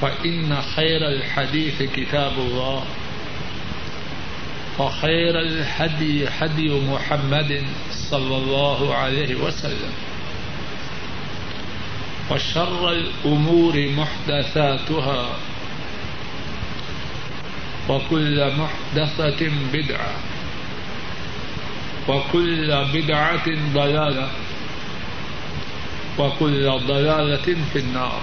فإن خير الحديث كتاب الله وخير الهدي هدي محمد صلى الله عليه وسلم وشر الأمور محدثاتها وكل محدثة بدعة وكل بدعة ضلالة وكل ضلالة في النار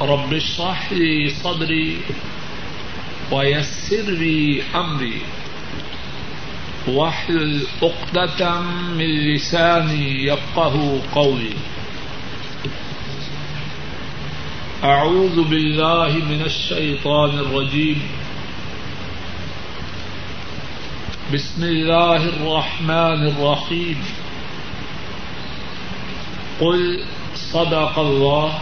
رب اشرح لي صدري ويسر لي أمري. واحلل عقدة من لساني يفقه قولي. أعوذ بالله من الشيطان الرجيم. بسم الله الرحمن الرحيم. قل صدق الله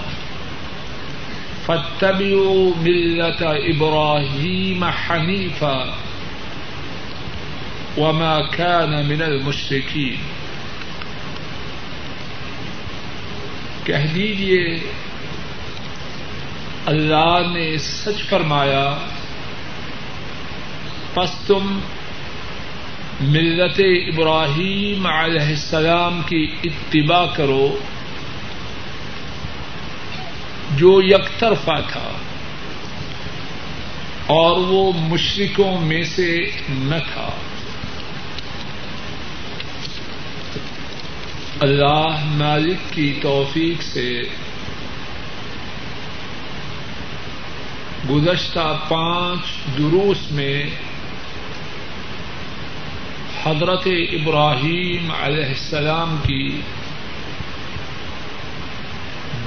فاتبعوا ملة إبراهيم حنيفا وما كان من المشركين. کہہ دیجیے اللہ نے سچ فرمایا، پس تم ملت ابراہیم علیہ السلام کی اتباع کرو۔ جو یک طرفہ تھا اور وہ مشرکوں میں سے نہ تھا۔ اللہ مالک کی توفیق سے گزشتہ پانچ دروس میں حضرت ابراہیم علیہ السلام کی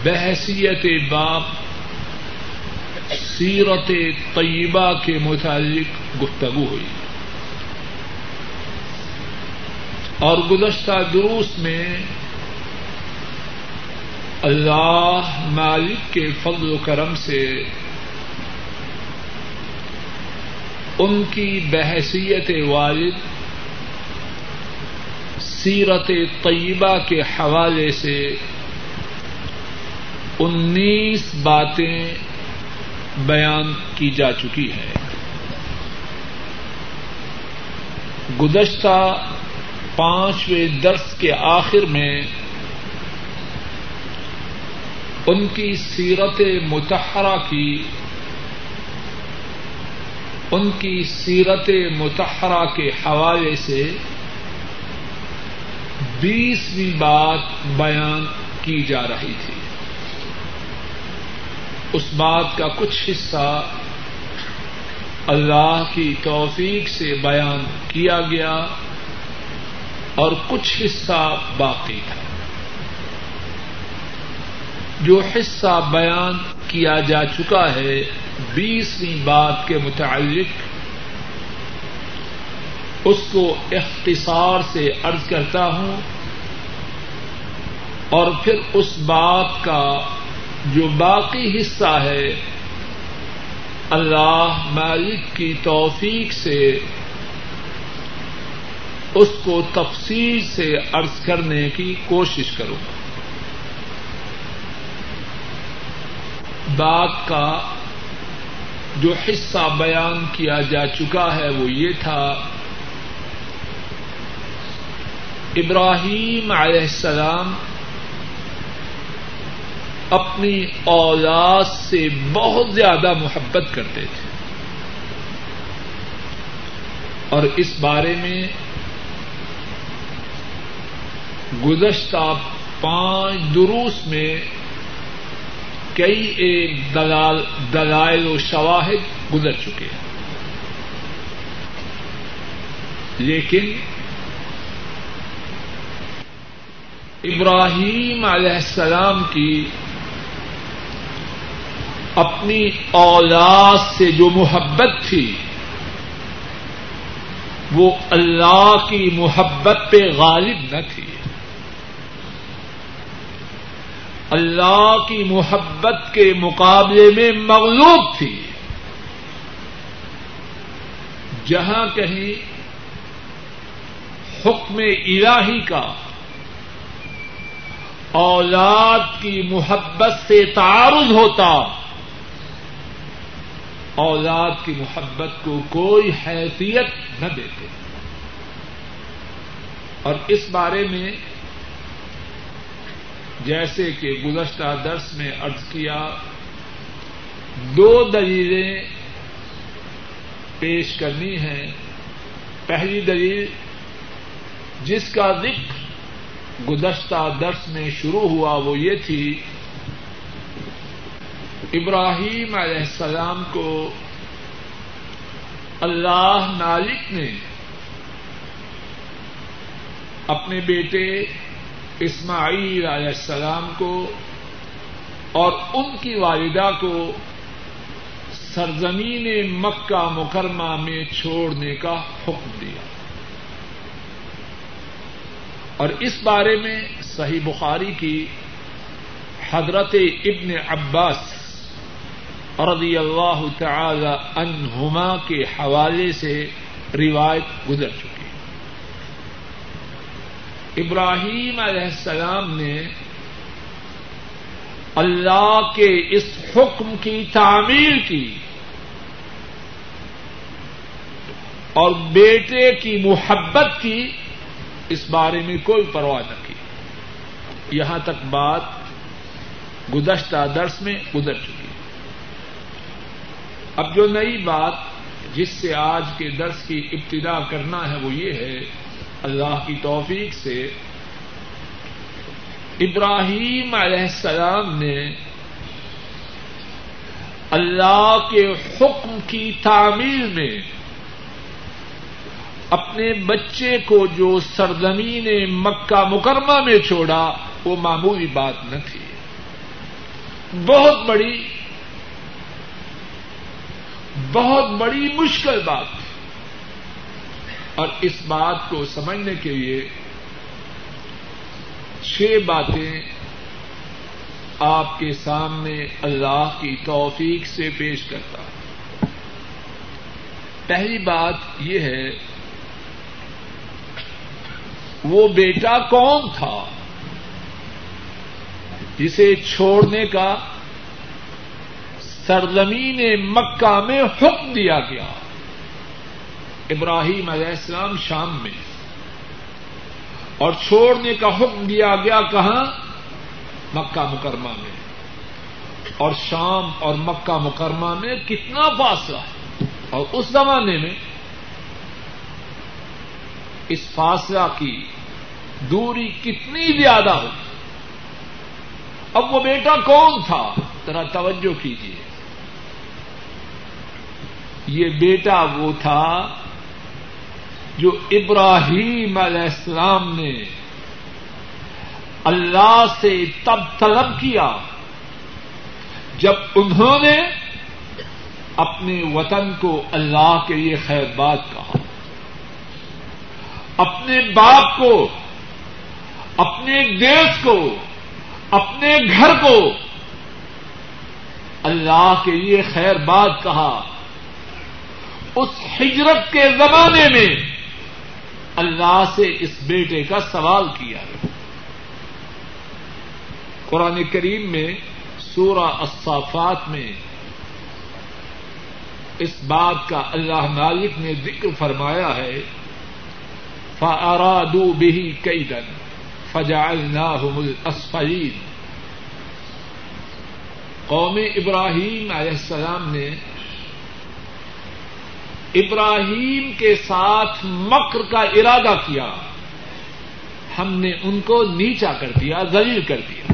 بحثیت باپ، سیرت طیبہ کے متعلق گفتگو ہوئی۔ اور گزشتہ دروس میں اللہ مالک کے فضل و کرم سے ان کی بحثیت والد سیرت طیبہ کے حوالے سے انیس باتیں بیان کی جا چکی ہیں۔ گزشتہ پانچویں درس کے آخر میں ان کی سیرت متحرہ کی، ان کی سیرت متحرہ کے حوالے سے بیسویں بات بیان کی جا رہی تھی۔ اس بات کا کچھ حصہ اللہ کی توفیق سے بیان کیا گیا اور کچھ حصہ باقی تھا۔ جو حصہ بیان کیا جا چکا ہے، بیسویں بات کے متعلق، اس کو اختصار سے عرض کرتا ہوں اور پھر اس بات کا جو باقی حصہ ہے، اللہ مالک کی توفیق سے اس کو تفصیل سے عرض کرنے کی کوشش کروں گا۔ بات کا جو حصہ بیان کیا جا چکا ہے وہ یہ تھا، ابراہیم علیہ السلام اپنی اولاد سے بہت زیادہ محبت کرتے تھے۔ اور اس بارے میں گزشتہ پانچ دروس میں کئی ایک دلال، دلائل و شواہد گزر چکے ہیں۔ لیکن ابراہیم علیہ السلام کی اپنی اولاد سے جو محبت تھی، وہ اللہ کی محبت پہ غالب نہ تھی۔ اللہ کی محبت کے مقابلے میں مغلوب تھی۔ جہاں کہیں حکم الہی کا اولاد کی محبت سے تعارض ہوتا اولاد کی محبت کو کوئی حیثیت نہ دیتے۔ اور اس بارے میں جیسے کہ گزشتہ درس میں ارض کیا، دو دلیلیں پیش کرنی ہیں۔ پہلی دلیل، جس کا ذکر گزشتہ درس میں شروع ہوا وہ یہ تھی ابراہیم علیہ السلام کو اللہ مالک نے اپنے بیٹے اسماعیل علیہ السلام کو اور ان کی والدہ کو سرزمین مکہ مکرمہ میں چھوڑنے کا حکم دیا۔ اور اس بارے میں صحیح بخاری کی حضرت ابن عباس رضی اللہ تعالی عنہما کے حوالے سے روایت گزر چکی ابراہیم علیہ السلام نے اللہ کے اس حکم کی تعمیر کی اور بیٹے کی محبت کی اس بارے میں کوئی پرواہ نہ کی۔ یہاں تک بات گزشتہ درس میں گزر چکی۔ اب جو نئی بات جس سے آج کے درس کی ابتدا کرنا ہے وہ یہ ہے، اللہ کی توفیق سے ابراہیم علیہ السلام نے اللہ کے حکم کی تعمیر میں اپنے بچے کو جو سرزمین مکہ مکرمہ میں چھوڑا، وہ معمولی بات نہ تھی۔ بہت بڑی بہت بڑی مشکل بات تھی اور اس بات کو سمجھنے کے لیے چھ باتیں آپ کے سامنے اللہ کی توفیق سے پیش کرتا ہوں۔ پہلی بات یہ ہے، وہ بیٹا کون تھا؟ جسے چھوڑنے کا سرزمین مکہ میں حکم دیا گیا۔ ابراہیم علیہ السلام شام میں۔ اور چھوڑنے کا حکم دیا گیا کہاں؟ مکہ مکرمہ میں۔ اور شام اور مکہ مکرمہ میں کتنا فاصلہ ہے۔ اور اس زمانے میں اس فاصلہ کی دوری کتنی زیادہ ہو اب وہ بیٹا کون تھا؟ ذرا توجہ کیجیے یہ بیٹا وہ تھا جو ابراہیم علیہ السلام نے اللہ سے تب طلب کیا جب انہوں نے اپنے وطن کو اللہ کے لیے خیر بات کہا۔ اپنے باپ کو، اپنے دیش کو، اپنے گھر کو اللہ کے لیے خیر بات کہا۔ اس ہجرت کے زمانے میں اللہ سے اس بیٹے کا سوال کیا قرآن کریم میں سورہ الصافات میں اس بات کا اللہ مالک نے ذکر فرمایا ہے فارادو بہی کئی دن فجعلناهم الاسفلین قوم ابراہیم علیہ السلام نے ابراہیم کے ساتھ مکر کا ارادہ کیا، ہم نے ان کو نیچا کر دیا، ذلیل کر دیا۔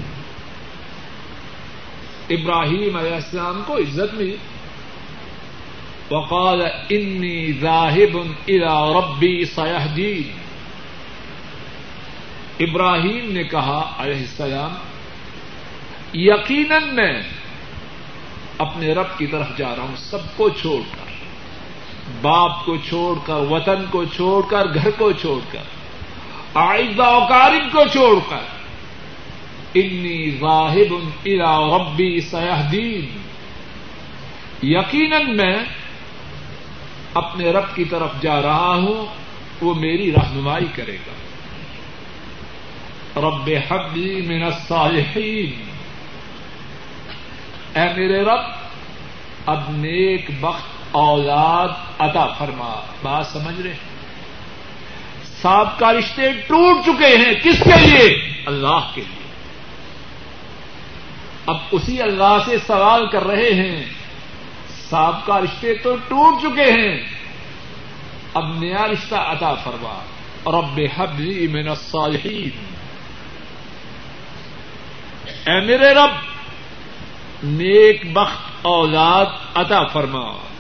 ابراہیم علیہ السلام کو عزت ملی۔ وقال، انی ذاہب الى ربی سیہدین ابراہیم نے کہا، علیہ السلام، یقیناً میں اپنے رب کی طرف جا رہا ہوں، سب کو چھوڑ کر۔ باپ کو چھوڑ کر، وطن کو چھوڑ کر، گھر کو چھوڑ کر آئزہ اوکارب کو چھوڑ کر، انی واحب الا ربی سیاحدین یقیناً میں اپنے رب کی طرف جا رہا ہوں، وہ میری رہنمائی کرے گا۔ رب حبلی من الصالحین۔ اے میرے رب، اب نیک بخت اولاد عطا فرما۔ بات سمجھ رہے سب کا رشتے ٹوٹ چکے ہیں۔ کس کے لیے؟ اللہ کے لیے۔ اب اسی اللہ سے سوال کر رہے ہیں۔ سب کا رشتے تو ٹوٹ چکے ہیں۔ اب نیا رشتہ عطا فرما۔ رب حبلی من الصالحین۔ اے میرے رب، نیک بخت اولاد عطا فرما۔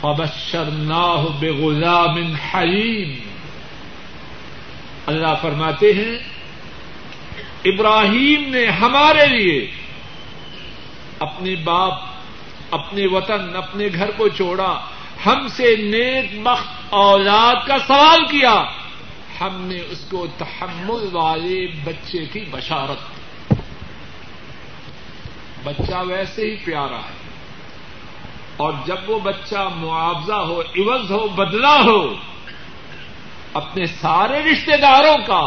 فبشرناہ بغلام حلیم۔ اللہ فرماتے ہیں، ابراہیم نے ہمارے لیے اپنے باپ اپنے وطن، اپنے گھر کو چھوڑا۔ ہم سے نیک بخت اولاد کا سوال کیا۔ ہم نے اس کو تحمل والے بچے کی بشارت۔ بچہ ویسے ہی پیارا ہے۔ اور جب وہ بچہ معاوضہ ہو، عوض ہو بدلا ہو، اپنے سارے رشتے داروں کا،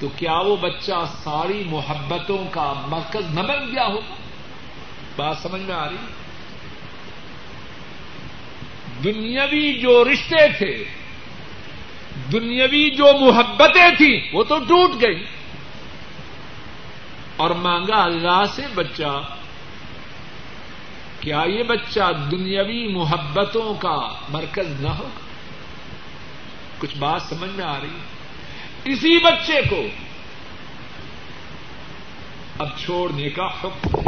تو کیا وہ بچہ ساری محبتوں کا مرکز نہ بن گیا ہو بات سمجھ میں آ رہی دنیاوی جو رشتے تھے، دنیاوی جو محبتیں تھیں، وہ تو ٹوٹ گئی اور مانگا اللہ سے بچہ کیا یہ بچہ دنیاوی محبتوں کا مرکز نہ ہو؟ کچھ بات سمجھ میں آ رہی ہے۔ اسی بچے کو اب چھوڑنے کا حکم۔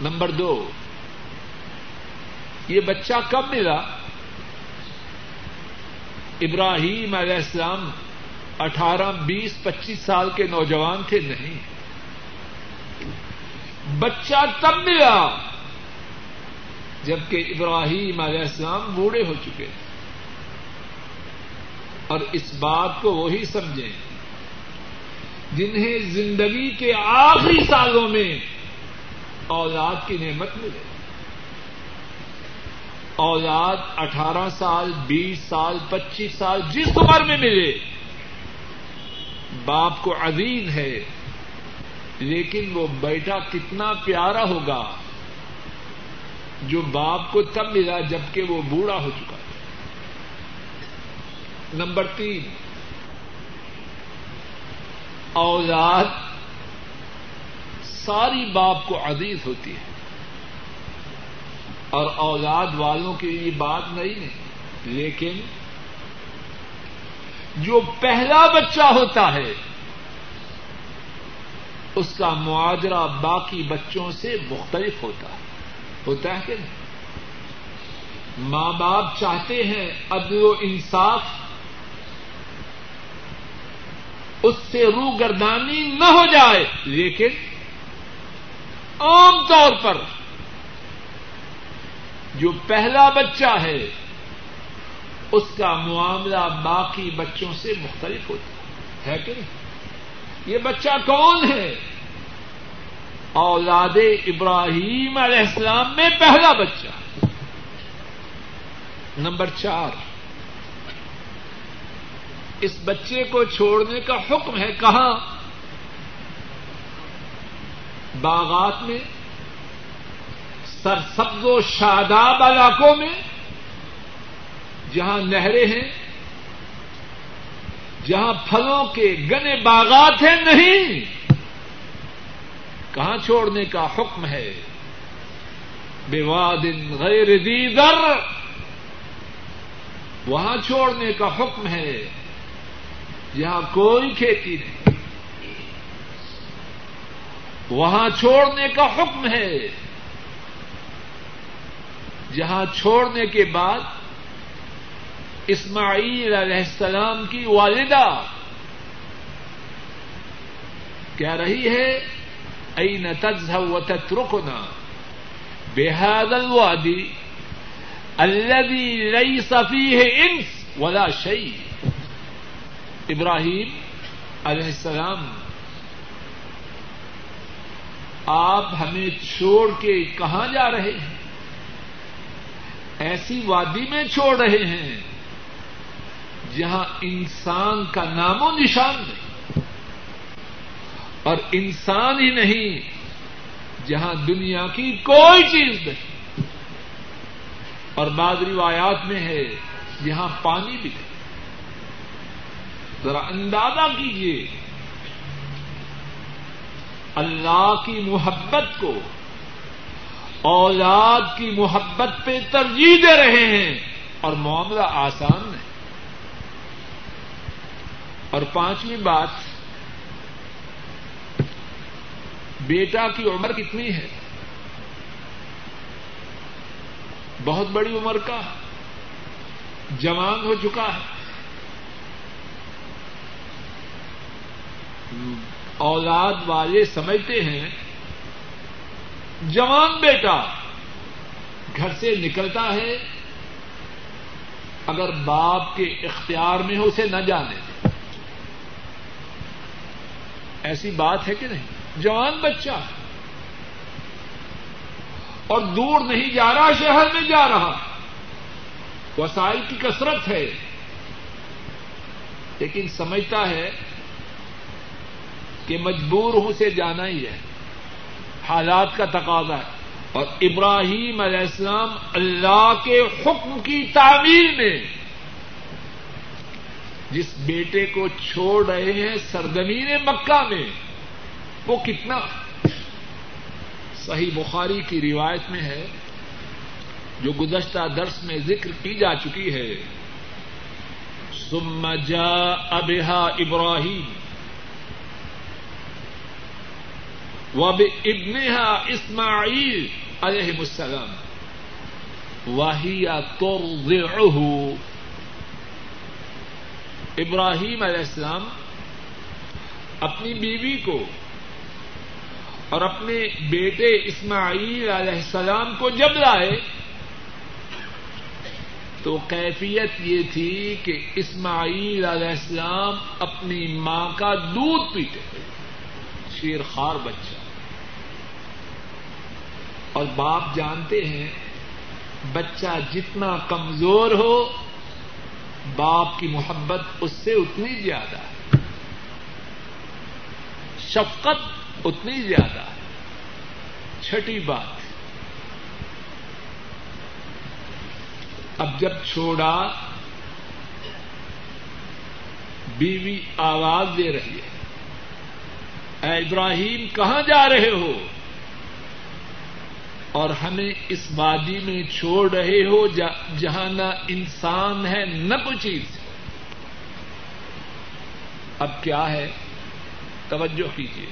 نمبر دو، یہ بچہ کب ملا؟ ابراہیم علیہ السلام اٹھارہ، بیس، پچیس سال کے نوجوان تھے، نہیں۔ بچہ تب ملا جبکہ ابراہیم علیہ السلام بوڑھے ہو چکے اور اس بات کو وہی سمجھیں جنہیں زندگی کے آخری سالوں میں اولاد کی نعمت ملے۔ اولاد اٹھارہ سال، بیس سال، پچیس سال، جس عمر میں ملے، باپ کو عظیم ہے۔ لیکن وہ بیٹا کتنا پیارا ہوگا جو باپ کو تب ملا جبکہ وہ بوڑھا ہو چکا نمبر تین، اولاد ساری باپ کو عزیز ہوتی ہے۔ اور اولاد والوں کی یہ بات نہیں ہے لیکن جو پہلا بچہ ہوتا ہے اس کا معاجرہ باقی بچوں سے مختلف ہوتا ہے۔ ہوتا ہے کہ نہیں؟ ماں باپ چاہتے ہیں عدل و انصاف اس سے رو گردانی نہ ہو جائے، لیکن عام طور پر جو پہلا بچہ ہے، اس کا معاملہ باقی بچوں سے مختلف ہوتا ہے کہ نہیں؟ یہ بچہ کون ہے؟ اولاد ابراہیم علیہ السلام میں پہلا بچہ۔ نمبر چار۔ اس بچے کو چھوڑنے کا حکم ہے کہاں؟ باغات میں، سرسبز و شاداب علاقوں میں، جہاں نہریں ہیں۔ جہاں پھلوں کے گنے باغات ہیں، نہیں۔ کہاں چھوڑنے کا حکم ہے؟ بے وادن غیر دیگر وہاں چھوڑنے کا حکم ہے جہاں کوئی کھیتی نہیں۔ وہاں چھوڑنے کا حکم ہے۔ جہاں چھوڑنے کے بعد اسماعیل علیہ السلام کی والدہ کہہ رہی ہے این تذهب وتتركنا بهذا الوادي الذي ليس فيه انس ولا شيء. ابراہیم علیہ السلام، آپ ہمیں چھوڑ کے کہاں جا رہے ہیں؟ ایسی وادی میں چھوڑ رہے ہیں۔ جہاں انسان کا نام و نشان نہیں اور انسان ہی نہیں جہاں دنیا کی کوئی چیز نہیں اور بعض روایات میں ہے جہاں پانی بھی نہیں۔ ذرا اندازہ کیجیے اللہ کی محبت کو اولاد کی محبت پہ ترجیح دے رہے ہیں اور معاملہ آسان نہیں۔ اور پانچویں بات، بیٹا کی عمر کتنی ہے؟ بہت بڑی عمر کا، جوان ہو چکا ہے۔ اولاد والے سمجھتے ہیں، جوان بیٹا گھر سے نکلتا ہے، اگر باپ کے اختیار میں ہو اسے نہ جانے دے ایسی بات ہے کہ نہیں؟ جوان بچہ۔ اور دور نہیں جا رہا، شہر میں جا رہا۔ وسائل کی کثرت ہے۔ لیکن سمجھتا ہے کہ مجبور ہوں سے جانا ہی ہے۔ حالات کا تقاضا ہے۔ اور ابراہیم علیہ السلام اللہ کے حکم کی تعمیل میں جس بیٹے کو چھوڑ رہے ہیں سرزمین مکہ میں، وہ کتنا؟ صحیح بخاری کی روایت میں ہے، جو گزشتہ درس میں ذکر کی جا چکی ہے۔ سم جا ابہا ابراہیم۔ وب ابنہا اسماعیل علیہ السلام۔ واہیا تو ابراہیم علیہ السلام اپنی بیوی کو اور اپنے بیٹے اسماعیل علیہ السلام کو جب لائے تو کیفیت یہ تھی کہ اسماعیل علیہ السلام اپنی ماں کا دودھ پیتے شیر خار بچہ۔ اور باپ جانتے ہیں، بچہ جتنا کمزور ہو باپ کی محبت اس سے اتنی زیادہ ہے۔ شفقت اتنی زیادہ ہے۔ چھٹی بات۔ اب جب چھوڑا، بیوی آواز دے رہی ہے۔ اے ابراہیم، کہاں جا رہے ہو؟ اور ہمیں اس وادی میں چھوڑ رہے ہو جہاں نہ انسان ہے، نہ کوئی چیز۔ اب کیا ہے؟ توجہ کیجیے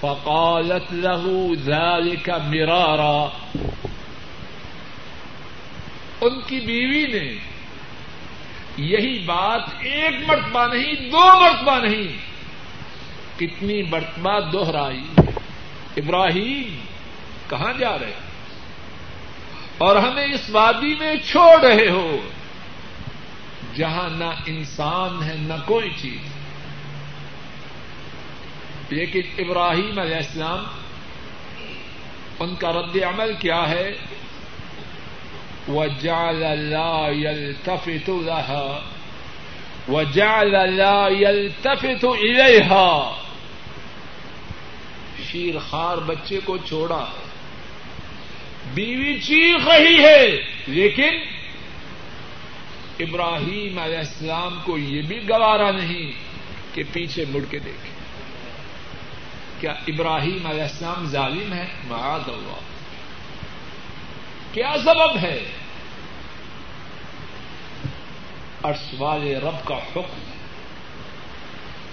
فقالت له ذلك مرارا۔ ان کی بیوی نے یہی بات ایک مرتبہ نہیں، دو مرتبہ نہیں، کتنی مرتبہ دوہرائی ابراہیم کہاں جا رہے اور ہمیں اس وادی میں چھوڑ رہے ہو۔ جہاں نہ انسان ہے، نہ کوئی چیز۔ لیکن ابراہیم علیہ السلام ان کا رد عمل کیا ہے؟ وجعل لا يلتفت لها۔ وجعل لا يلتفت إليها۔ شیر خار بچے کو چھوڑا۔ بیوی چیخ رہی ہے۔ لیکن ابراہیم علیہ السلام کو یہ بھی گوارا نہیں کہ پیچھے مڑ کے دیکھے۔ کیا ابراہیم علیہ السلام ظالم ہے معاذ اللہ۔ کیا سبب ہے؟ عرش والے رب کا حکم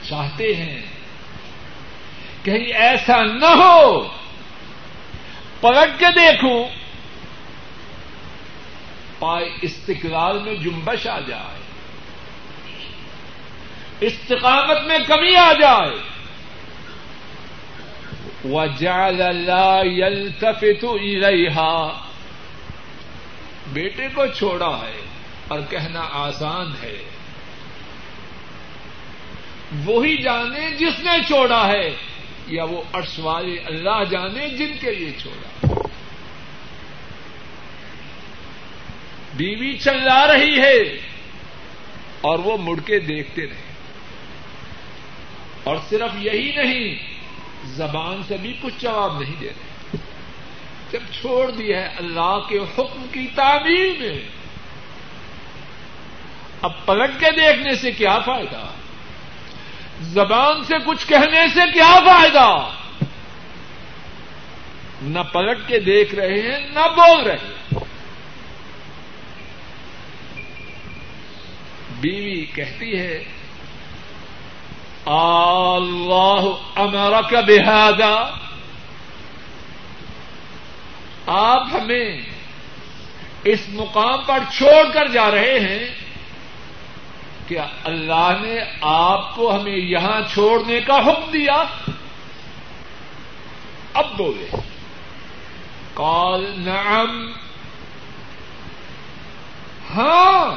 چاہتے ہیں کہیں ایسا نہ ہو پلٹ کے دیکھوں، پائے استقلال میں جنبش آ جائے، استقامت میں کمی آ جائے۔ وجعل لا يلتفت إليها۔ بیٹے کو چھوڑا ہے اور کہنا آسان ہے۔ وہی جانے جس نے چھوڑا ہے۔ یا وہ عرش والے اللہ جانے جن کے لیے چھوڑا۔ بیوی چلا رہی ہے اور وہ مڑ کے دیکھتے رہے۔ اور صرف یہی نہیں، زبان سے بھی کچھ جواب نہیں دے رہے۔ جب چھوڑ دیا ہے اللہ کے حکم کی تعمیر میں، اب پلٹ کے دیکھنے سے کیا فائدہ؟ زبان سے کچھ کہنے سے کیا فائدہ؟ نہ پلٹ کے دیکھ رہے ہیں، نہ بول رہے ہیں۔ بیوی کہتی ہے، اللہ امرک بہذا آپ ہمیں اس مقام پر چھوڑ کر جا رہے ہیں کیا اللہ نے آپ کو ہمیں یہاں چھوڑنے کا حکم دیا۔ اب بولے۔ کال نعم۔ ہاں۔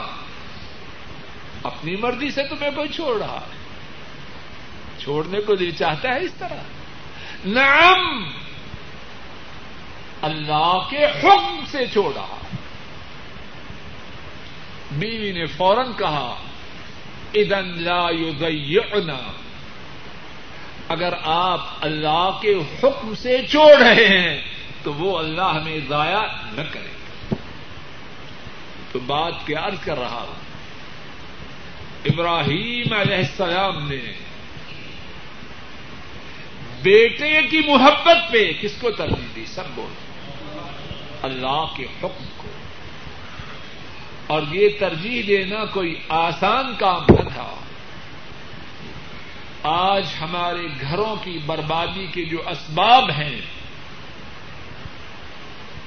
اپنی مرضی سے تمہیں کوئی چھوڑ رہا ہے۔ چھوڑنے کو دل چاہتا ہے اس طرح۔ نعم۔ اللہ کے حکم سے چھوڑا۔ بیوی نے فوراً کہا ادن لا یضیعنا۔ اگر آپ اللہ کے حکم سے چھوڑ رہے ہیں، تو وہ اللہ ہمیں ضائع نہ کرے۔ تو بات کیا عرض کر رہا ہوں۔ ابراہیم علیہ السلام نے بیٹے کی محبت پہ کس کو ترجیح دی؟ سب بول اللہ کے حکم اور یہ ترجیح دینا کوئی آسان کام نہ تھا۔ آج ہمارے گھروں کی بربادی کے جو اسباب ہیں،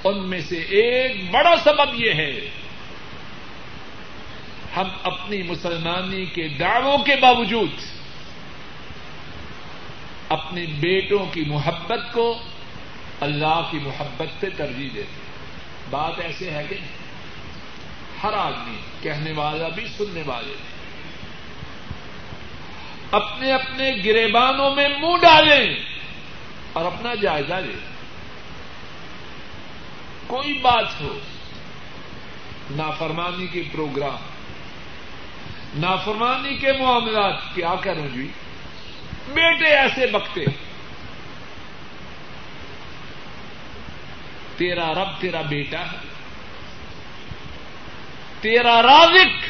ان میں سے ایک بڑا سبب یہ ہے، ہم اپنی مسلمانی کے دعووں کے باوجود، اپنے بیٹوں کی محبت کو اللہ کی محبت سے ترجیح دیتے بات ایسے ہے کہ ہر آدمی، کہنے والا بھی، سننے والے بھی۔ اپنے اپنے گریبانوں میں منہ ڈالیں اور اپنا جائزہ لیں۔ کوئی بات ہو، نافرمانی کے پروگرام، نافرمانی کے معاملات، کیا کروں جی؟ بیٹے ایسے بکتے۔ تیرا رب تیرا بیٹا ہے۔ تیرا رازق،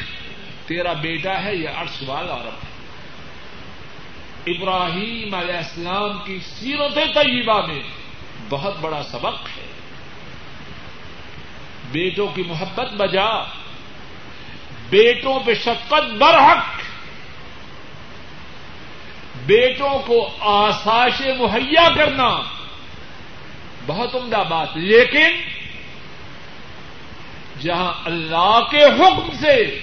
تیرا بیٹا ہے، یہ عرش والا رب ہے۔ ابراہیم علیہ السلام کی سیرت طیبہ میں بہت بڑا سبق ہے۔ بیٹوں کی محبت بجا، بیٹوں پہ شفقت برحق۔ بیٹوں کو آسائش مہیا کرنا بہت عمدہ بات، لیکن جہاں اللہ کے حکم سے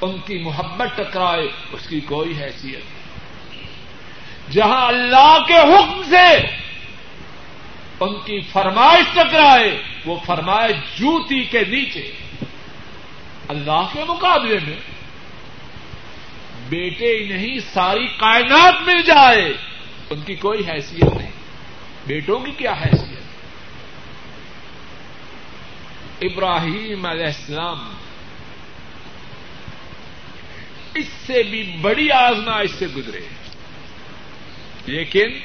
ان کی محبت ٹکرائے، اس کی کوئی حیثیت نہیں۔ جہاں اللہ کے حکم سے ان کی فرمائش ٹکرائے، وہ فرمائش جوتی کے نیچے۔ اللہ کے مقابلے میں بیٹے ہی نہیں ساری کائنات مل جائے، ان کی کوئی حیثیت نہیں۔ بیٹوں کی کیا حیثیت؟ ابراہیم علیہ السلام۔ اس سے بھی بڑی آزما اس سے گزرے۔ لیکن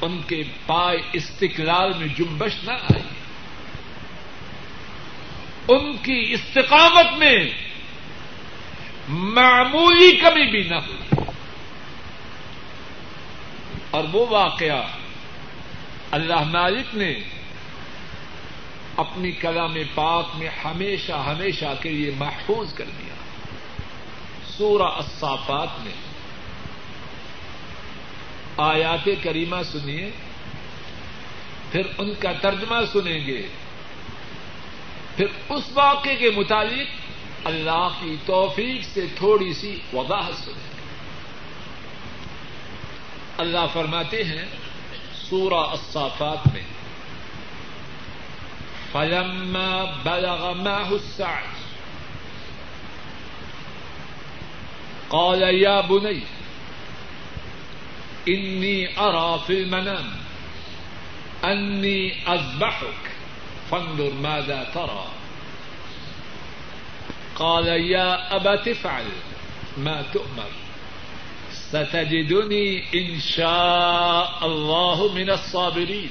ان کے پائے استقلال میں جمبش نہ آئی۔ ان کی استقامت میں معمولی کمی بھی نہ ہوئی۔ اور وہ واقعہ اللہ مالک نے اپنی کلام پاک میں ہمیشہ ہمیشہ کے لیے محفوظ کر دیا۔ سورہ الصافات میں آیات کریمہ سنیے، پھر ان کا ترجمہ سنیں گے۔ پھر اس واقعے کے متعلق اللہ کی توفیق سے تھوڑی سی وضاحت سنیں گے۔ اللہ فرماتے ہیں، سورہ الصافات میں فلما بلغ معه السعي قال يا بني إني أرى في المنام أني أذبحك فانظر ماذا ترى قال يا أبت افعل ما تؤمر ستجدني إن شاء الله من الصابرين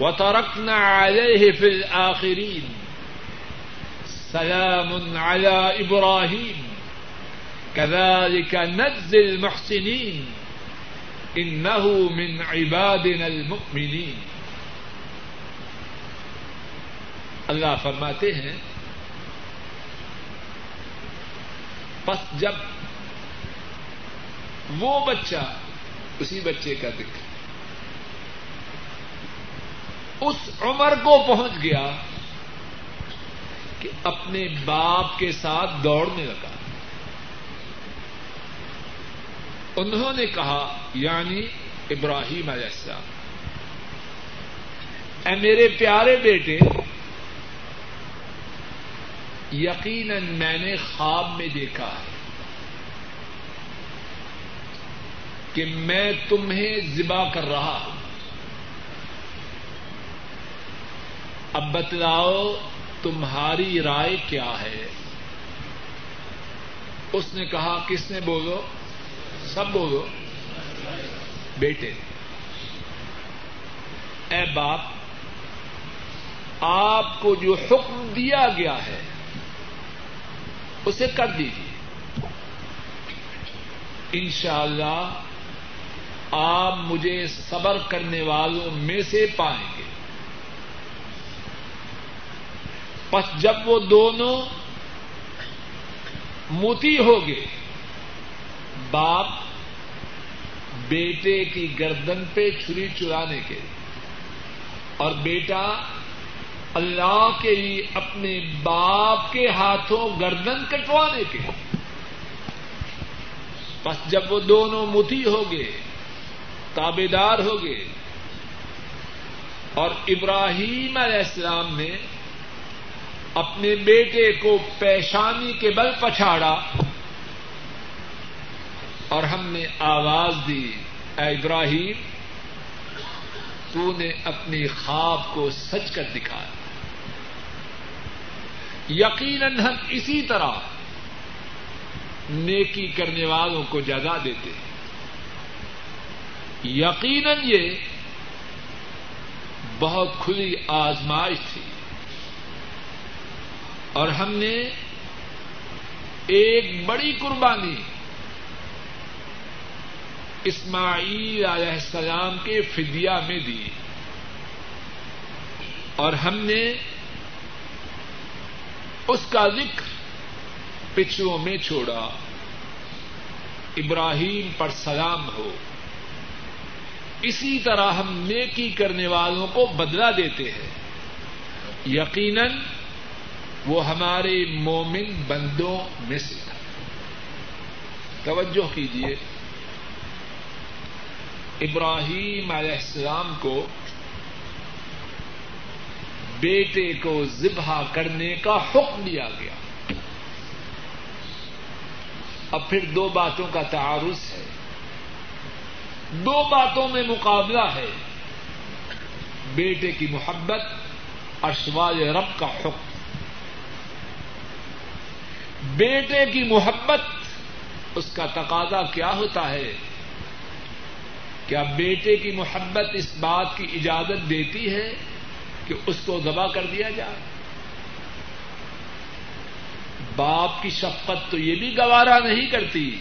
وتركنا عليه في الآخرين. سلام على إبراهيم. كذلك نجزي المحسنين. إنه من عبادنا المؤمنين. اللہ فرماتے ہیں بس جب وہ بچہ، اسی بچے کا ذکر اس عمر کو پہنچ گیا کہ اپنے باپ کے ساتھ دوڑنے لگا۔ انہوں نے کہا یعنی ابراہیم علیہ السلام، اے میرے پیارے بیٹے، یقیناً میں نے خواب میں دیکھا ہے کہ میں تمہیں ذبا کر رہا ہوں۔ اب بتلاؤ تمہاری رائے کیا ہے؟ اس نے کہا، کس نے بولو؟ سب بولو۔ بیٹے، اے باپ، آپ کو جو حکم دیا گیا ہے، اسے کر دیجیے ان شاء اللہ آپ مجھے صبر کرنے والوں میں سے پائیں گے پس جب وہ دونوں موتی ہو گئے، باپ بیٹے کی گردن پہ چھری چرانے کے اور بیٹا اللہ کے لیے اپنے باپ کے ہاتھوں گردن کٹوانے کے بس جب وہ دونوں متی ہو گئے، تابے دار ہو گئے، اور ابراہیم علیہ السلام نے اپنے بیٹے کو پیشانی کے بل پچھاڑا اور ہم نے آواز دی، اے ابراہیم، تو نے اپنی خواب کو سچ کر دکھایا۔ یقیناً ہم اسی طرح نیکی کرنے والوں کو جگہ دیتے ہیں۔ یقیناً یہ بہت کھلی آزمائش تھی۔ اور ہم نے ایک بڑی قربانی اسماعیل علیہ السلام کے فدیہ میں دی اور ہم نے اس کا ذکر پچھلوں میں چھوڑا۔ ابراہیم پر سلام ہو۔ اسی طرح ہم نیکی کرنے والوں کو بدلا دیتے ہیں۔ یقیناً وہ ہمارے مومن بندوں میں سے توجہ کیجیے ابراہیم علیہ السلام کو بیٹے کو ذبح کرنے کا حکم دیا گیا۔ اب پھر دو باتوں کا تعارض ہے۔ دو باتوں میں مقابلہ ہے۔ بیٹے کی محبت اور سوال رب کا حکم۔ بیٹے کی محبت، اس کا تقاضا کیا ہوتا ہے؟ کیا بیٹے کی محبت اس بات کی اجازت دیتی ہے کہ اس کو دبا کر دیا جائے؟ باپ کی شفقت تو یہ بھی گوارا نہیں کرتی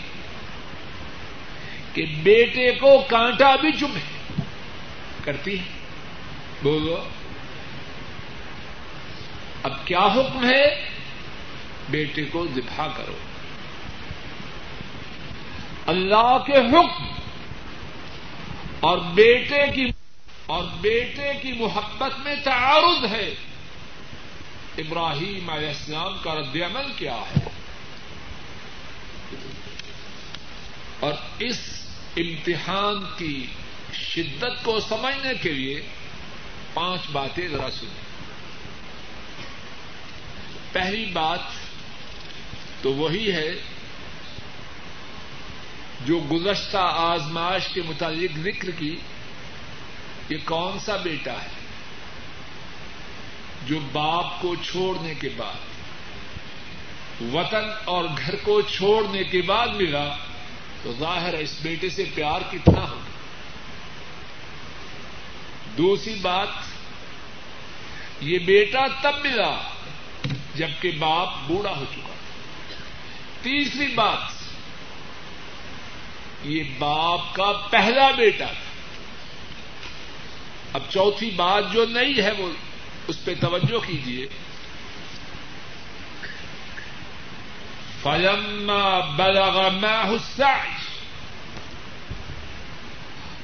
کہ بیٹے کو کانٹا بھی چبھے۔ کرتی ہے۔ بولو۔ اب کیا حکم ہے؟ بیٹے کو ذبح کرو۔ اللہ کے حکم اور بیٹے کی اور بیٹے کی محبت میں تعارض ہے۔ ابراہیم علیہ السلام کا رد عمل کیا ہے؟ اور اس امتحان کی شدت کو سمجھنے کے لیے پانچ باتیں ذرا سنیں۔ پہلی بات تو وہی ہے جو گزشتہ آزمائش کے متعلق ذکر کی، یہ کون سا بیٹا ہے؟ جو باپ کو چھوڑنے کے بعد، وطن اور گھر کو چھوڑنے کے بعد ملا، تو ظاہر ہے اس بیٹے سے پیار کتنا ہو دوسری بات، یہ بیٹا تب ملا جبکہ باپ بوڑھا ہو چکا۔ تیسری بات، یہ باپ کا پہلا بیٹا تھا۔ اب چوتھی بات جو نہیں ہے، وہ اس پہ توجہ کیجیے فلما بلغ السعي۔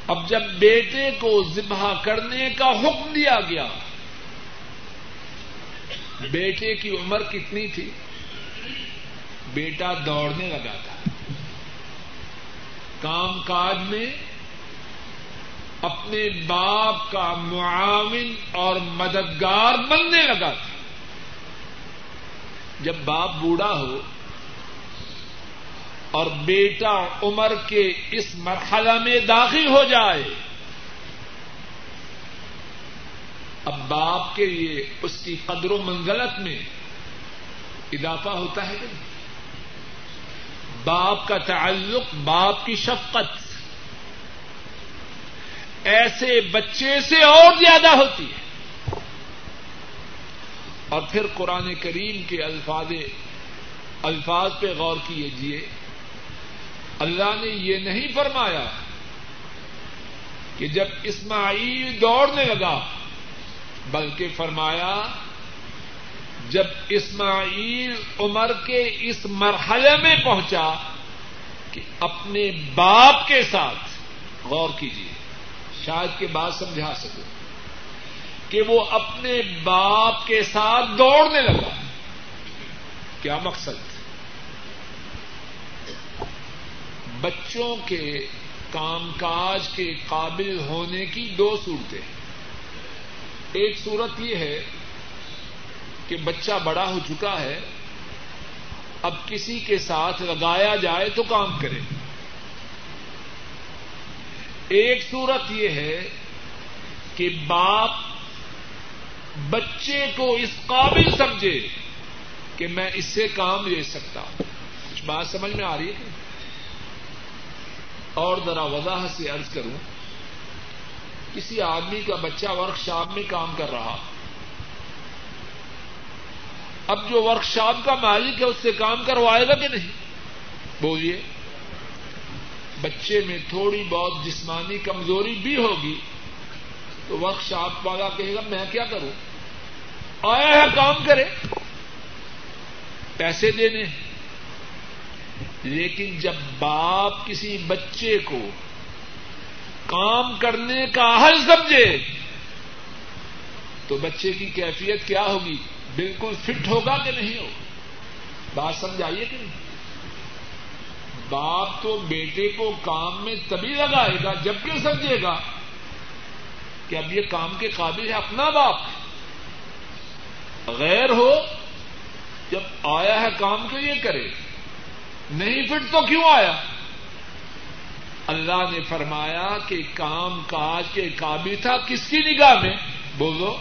اب جب بیٹے کو ذبح کرنے کا حکم دیا گیا، بیٹے کی عمر کتنی تھی؟ بیٹا دوڑنے لگا تھا۔ کام کاج میں اپنے باپ کا معاون اور مددگار بننے لگا تھا۔ جب باپ بوڑھا ہو اور بیٹا عمر کے اس مرحلہ میں داخل ہو جائے، اب باپ کے لیے اس کی قدر و منزلت میں اضافہ ہوتا ہے کہ باپ کا تعلق، باپ کی شفقت۔ ایسے بچے سے اور زیادہ ہوتی ہے۔ اور پھر قرآن کریم کے الفاظ الفاظ پہ غور کیجیے اللہ نے یہ نہیں فرمایا کہ جب اسماعیل دوڑنے لگا، بلکہ فرمایا جب اسماعیل عمر کے اس مرحلے میں پہنچا کہ اپنے باپ کے ساتھ، غور کیجیے شاید کے بعد سمجھا سکوں، کہ وہ اپنے باپ کے ساتھ دوڑنے لگا۔ کیا مقصد؟ بچوں کے کام کاج کے قابل ہونے کی دو صورتیں۔ ایک صورت یہ ہے کہ بچہ بڑا ہو چکا ہے، اب کسی کے ساتھ لگایا جائے تو کام کرے۔ ایک صورت یہ ہے کہ باپ بچے کو اس قابل سمجھے کہ میں اس سے کام لے سکتا کچھ بات سمجھ میں آ رہی ہے اور ذرا وضاحت سے عرض کروں، کسی آدمی کا بچہ ورک شاپ میں کام کر رہا اب جو ورک شاپ کا مالک ہے، اس سے کام کروائے گا کہ نہیں؟ بولیے، بچے میں تھوڑی بہت جسمانی کمزوری بھی ہوگی تو ورک شاپ والا کہے گا، میں کیا کروں؟ آیا ہے، کام کرے۔ پیسے دینے لیکن جب باپ کسی بچے کو کام کرنے کا حل سمجھے، تو بچے کی کیفیت کیا ہوگی؟ بالکل فٹ ہوگا کہ نہیں ہوگا؟ بات سمجھائیے کہ نہیں؟ باپ تو بیٹے کو کام میں تبھی لگائے گا جب کیوں سمجھے گا کہ اب یہ کام کے قابل ہے اپنا باپ۔ غیر ہو، جب آیا ہے کام کے لیے کرے۔ نہیں فٹ تو کیوں آیا؟ اللہ نے فرمایا کہ کام کاج کے قابل تھا۔ کس کی نگاہ میں؟ بولو،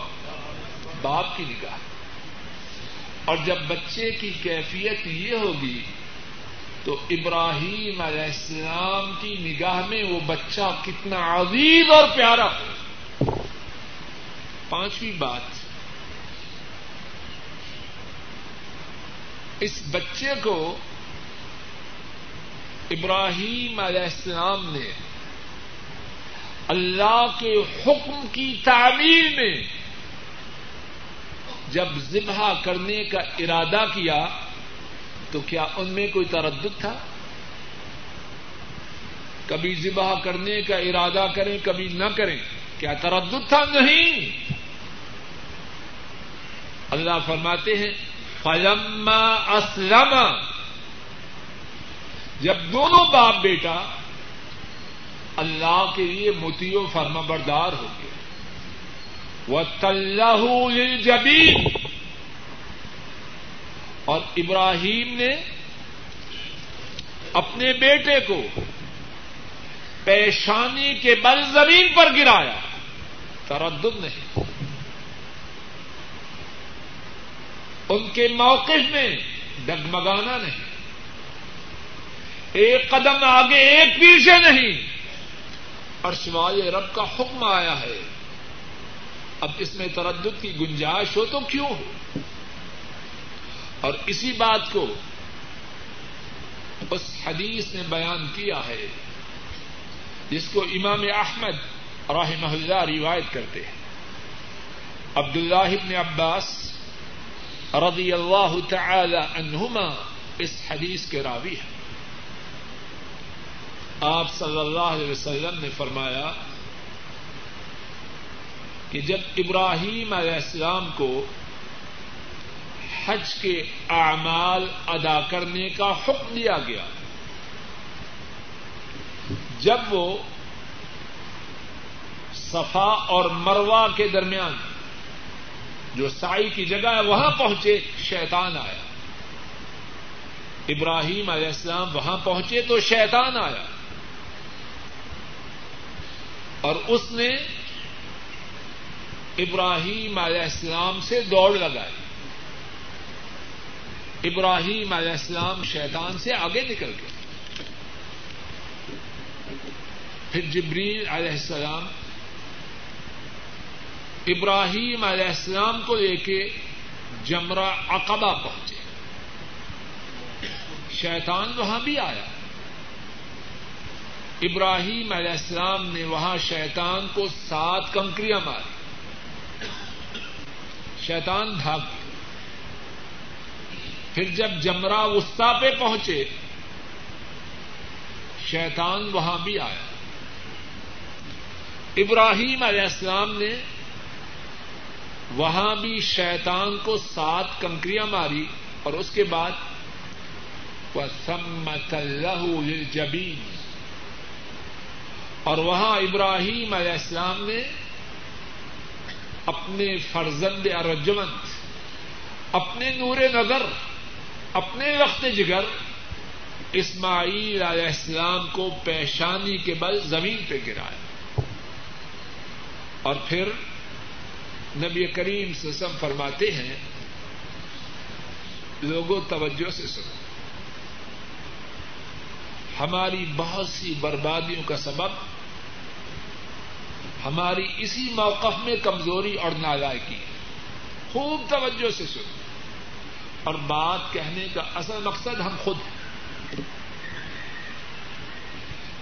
باپ کی نگاہ۔ اور جب بچے کی کیفیت یہ ہوگی تو ابراہیم علیہ السلام کی نگاہ میں وہ بچہ کتنا عظیم اور پیارا ہو۔ پانچویں بات، اس بچے کو ابراہیم علیہ السلام نے اللہ کے حکم کی تعمیر میں جب ذبح کرنے کا ارادہ کیا تو کیا ان میں کوئی تردد تھا؟ کبھی ذبح کرنے کا ارادہ کریں، کبھی نہ کریں، کیا تردد تھا؟ نہیں۔ اللہ فرماتے ہیں، فلما اسلم جب دونوں باپ بیٹا اللہ کے لیے متیو فرما بردار ہو گئے۔ وہ طلح اور ابراہیم نے اپنے بیٹے کو پیشانی کے بل زمین پر گرایا۔ تردد نہیں۔ ان کے موقف میں ڈگمگانا نہیں۔ ایک قدم آگے ایک پیچھے نہیں۔ اور سوائے رب کا حکم آیا ہے۔ اب اس میں تردد کی گنجائش ہو تو کیوں؟ ہو اور اسی بات کو اس حدیث نے بیان کیا ہے، جس کو امام احمد رحمہ اللہ روایت کرتے ہیں۔ عبد اللہ ابن عباس رضی اللہ تعالی عنہما اس حدیث کے راوی ہیں۔ آپ صلی اللہ علیہ وسلم نے فرمایا کہ جب ابراہیم علیہ السلام کو حج کے اعمال ادا کرنے کا حکم دیا گیا، جب وہ صفا اور مروا کے درمیان جو سائی کی جگہ ہے، وہاں پہنچے، شیطان آیا۔ ابراہیم علیہ السلام وہاں پہنچے تو شیطان آیا۔ اور اس نے ابراہیم علیہ السلام سے دوڑ لگائی۔ ابراہیم علیہ السلام شیطان سے آگے نکل گئے۔ پھر جبریل علیہ السلام ابراہیم علیہ السلام کو لے کے جمرہ عقبہ پہنچے۔ شیطان وہاں بھی آیا۔ ابراہیم علیہ السلام نے وہاں شیطان کو سات کنکریاں ماری۔ شیطان بھاگ پھر جب جمرا وسطی پہ پہنچے، شیطان وہاں بھی آیا۔ ابراہیم علیہ السلام نے وہاں بھی شیطان کو سات کنکریاں ماری اور اس کے بعد سمت اللہ جبین اور وہاں ابراہیم علیہ السلام نے اپنے فرزند ارجمند، اپنے نور نظر، اپنے وقت جگر، اسماعیل علیہ السلام کو پیشانی کے بل زمین پہ گرایا۔ اور پھر نبی کریم سسم فرماتے ہیں، لوگوں توجہ سے سنو۔ ہماری بہت سی بربادیوں کا سبب ہماری اسی موقف میں کمزوری اور نالائکی ہے۔ خوب توجہ سے سن اور بات کہنے کا اصل مقصد ہم خود ہیں۔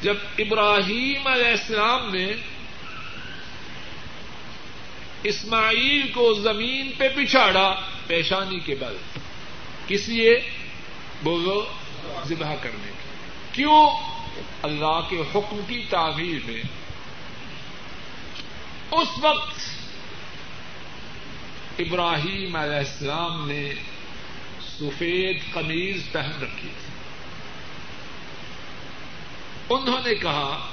جب ابراہیم علیہ السلام نے اسماعیل کو زمین پہ پچھاڑا پیشانی کے بل، کس لیے؟ بولو، ذبح کرنے کے۔ کیوں؟ اللہ کے حکم کی تعمیر میں اس وقت ابراہیم علیہ السلام نے سفید قمیض پہن رکھی تھی۔ انہوں نے کہا،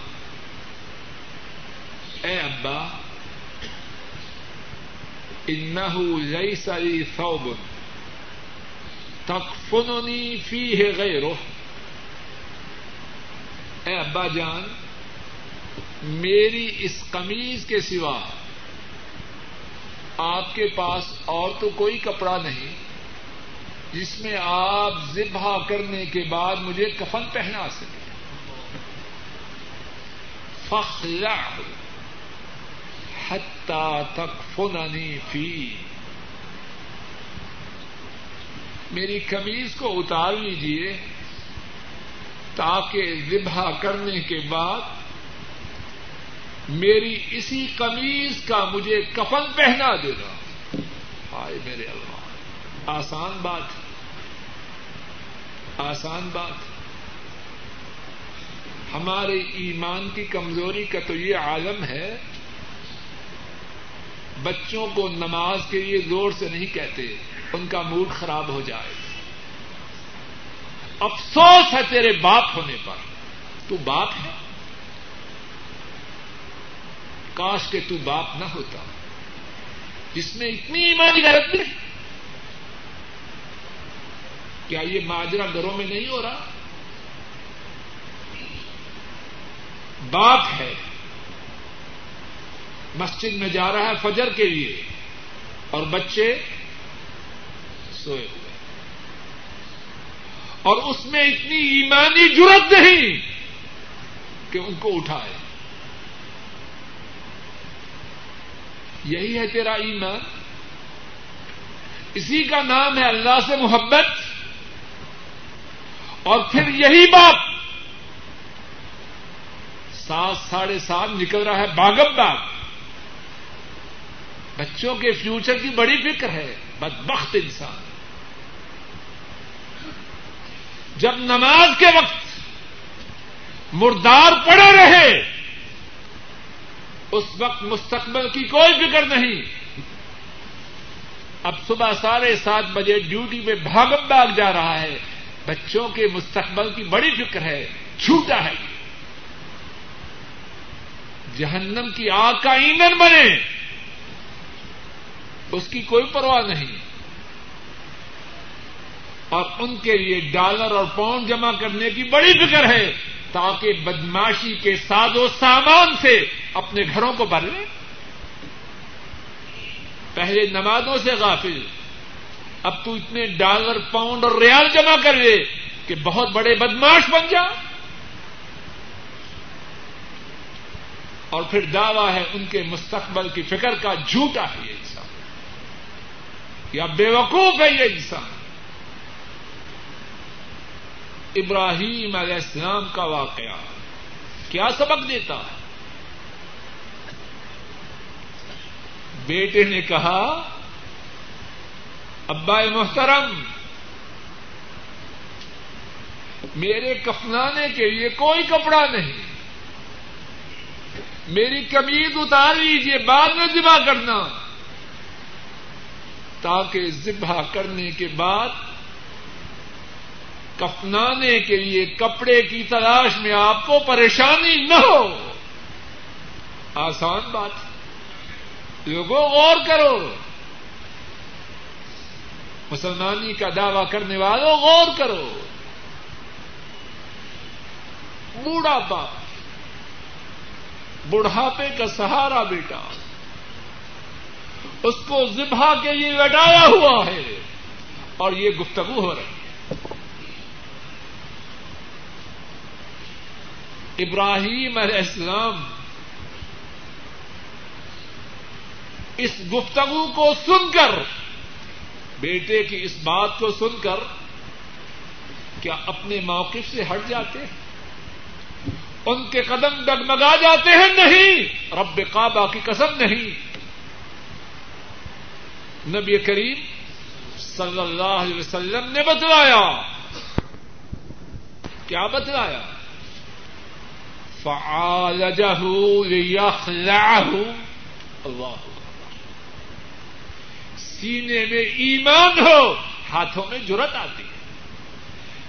اے ابا انه ليس لي ثوب تکفنني فيه غيره اے ابا جان میری اس قمیض کے سوا آپ کے پاس اور تو کوئی کپڑا نہیں، جس میں آپ ذبح کرنے کے بعد مجھے کفن پہنا سکے فخلا حتا تک فنانی فی۔ میری کمیز کو اتار لیجیے تاکہ ذبح کرنے کے بعد میری اسی کمیز کا مجھے کفن پہنا دینا ہائے میرے اللہ، آسان بات آسان بات ہمارے ایمان کی کمزوری کا تو یہ عالم ہے، بچوں کو نماز کے لیے زور سے نہیں کہتے، ان کا موڈ خراب ہو جائے۔ افسوس ہے تیرے باپ ہونے پر۔ تو باپ ہے۔ کاش کے تو باپ نہ ہوتا۔ جس میں اتنی ایمانی غلط نہیں کیا یہ ماجرا گھروں میں نہیں ہو رہا؟ باپ ہے۔ مسجد میں جا رہا ہے فجر کے لیے۔ اور بچے سوئے ہوئے۔ اور اس میں اتنی ایمانی جرت نہیں کہ ان کو اٹھائے۔ یہی ہے تیرا ایمان۔ اسی کا نام ہے اللہ سے محبت۔ اور پھر یہی بات۔ سات ساڑھے سات نکل رہا ہے باغم باغ۔ بچوں کے فیوچر کی بڑی فکر ہے، بدبخت انسان۔ جب نماز کے وقت مردار پڑے رہے اس وقت مستقبل کی کوئی فکر نہیں۔ اب صبح ساڑھے سات بجے ڈیوٹی میں بھاگم بھاگ جا رہا ہے۔ بچوں کے مستقبل کی بڑی فکر ہے۔ چھوٹا ہے۔ جہنم کی آگ کا ایندھن بنے۔ اس کی کوئی پرواہ نہیں۔ اور ان کے لیے ڈالر اور پاؤنڈ جمع کرنے کی بڑی فکر ہے۔ تاکہ بدماشی کے ساز و سامان سے اپنے گھروں کو بھر لیں۔ پہلے نمازوں سے غافل۔ اب تو اتنے ڈالر، پاؤنڈ اور ریال جمع کر لے کہ بہت بڑے بدماش بن جا۔ اور پھر دعویٰ ہے ان کے مستقبل کی فکر کا جھوٹا ہے یہ انسان۔ یا بے وقوف ہے یہ انسان۔ ابراہیم علیہ السلام کا واقعہ کیا سبق دیتا ہے؟ بیٹے نے کہا، ابا محترم، میرے کفنانے کے لیے کوئی کپڑا نہیں۔ میری کمیز اتار لیجیے بعد میں ذبح کرنا۔ تاکہ ذبح کرنے کے بعد کفنانے کے لیے کپڑے کی تلاش میں آپ کو پریشانی نہ ہو۔ آسان بات۔ لوگوں غور کرو۔ مسلمانی کا دعوی کرنے والوں غور کرو۔ بوڑھا باپ، بڑھاپے کا سہارا بیٹا، اس کو ذبح کے لیے لٹایا ہوا ہے اور یہ گفتگو ہو رہی ہے ابراہیم علیہ السلام اس گفتگو کو سن کر، بیٹے کی اس بات کو سن کر، کیا اپنے موقف سے ہٹ جاتے ہیں؟ ان کے قدم ڈگمگا جاتے ہیں؟ نہیں! رب کعبہ کی قسم نہیں! نبی کریم صلی اللہ علیہ وسلم نے بتلایا۔ کیا بتلایا؟ فعالجہ لیخلعہ اللہ. سینے میں ایمان ہو، ہاتھوں میں جرت آتی ہے،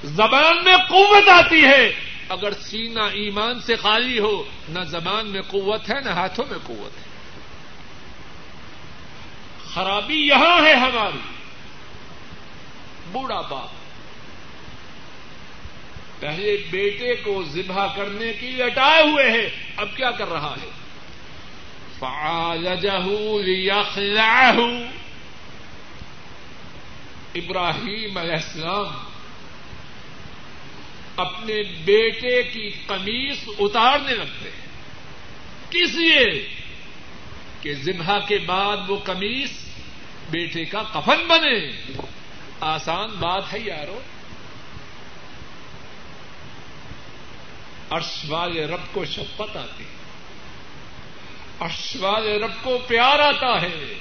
زبان میں قوت آتی ہے۔ اگر سینہ ایمان سے خالی ہو، نہ زبان میں قوت ہے، نہ ہاتھوں میں قوت ہے۔ خرابی یہاں ہے ہماری۔ بوڑھا باپ۔ پہلے بیٹے کو ذبح کرنے کی لٹائے ہوئے ہے اب کیا کر رہا ہے؟ ابراہیم علیہ السلام اپنے بیٹے کی قمیص اتارنے لگتے ہیں۔ کس لیے؟ کہ ذبح کے بعد وہ قمیص بیٹے کا کفن بنے۔ آسان بات ہے یارو۔ عرش والے رب کو شفقت آتی عرش والے رب کو پیار آتا ہے۔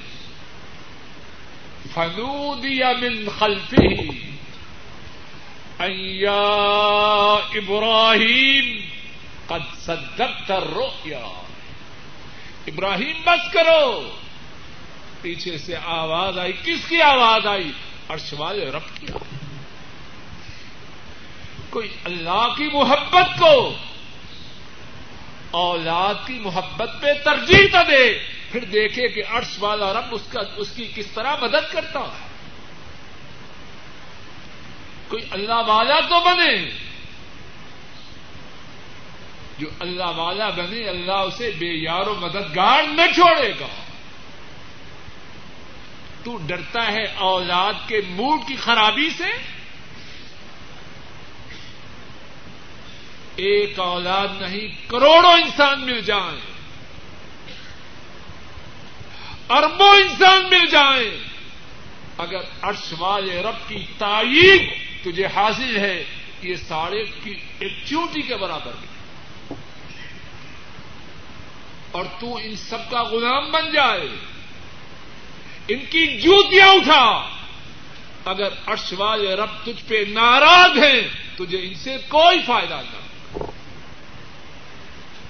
فنودیا من خلفی ایا ابراہیم قد صدقت الرؤیا ابراہیم بس کرو۔ پیچھے سے آواز آئی۔ کس کی آواز آئی؟ عرش والے رب کی کوئی اللہ کی محبت کو اولاد کی محبت پہ ترجیح تو دے، پھر دیکھے کہ عرش والا رب اس کا، اس کی کس طرح مدد کرتا ہے۔ کوئی اللہ والا تو بنے۔ جو اللہ والا بنے، اللہ اسے بے یار و مددگار نہ چھوڑے گا۔ تو ڈرتا ہے اولاد کے موڈ کی خرابی سے۔ ایک اولاد نہیں، کروڑوں انسان مل جائیں۔ اربوں انسان مل جائیں۔ اگر عرش والے رب کی تائید تجھے حاصل ہے، یہ ساڑے کی ایک چوٹی کے برابر بھی اور تو ان سب کا غلام بن جائے۔ ان کی جوتیاں اٹھا۔ اگر عرش والے رب تجھ پہ ناراض ہیں، تجھے ان سے کوئی فائدہ نہ۔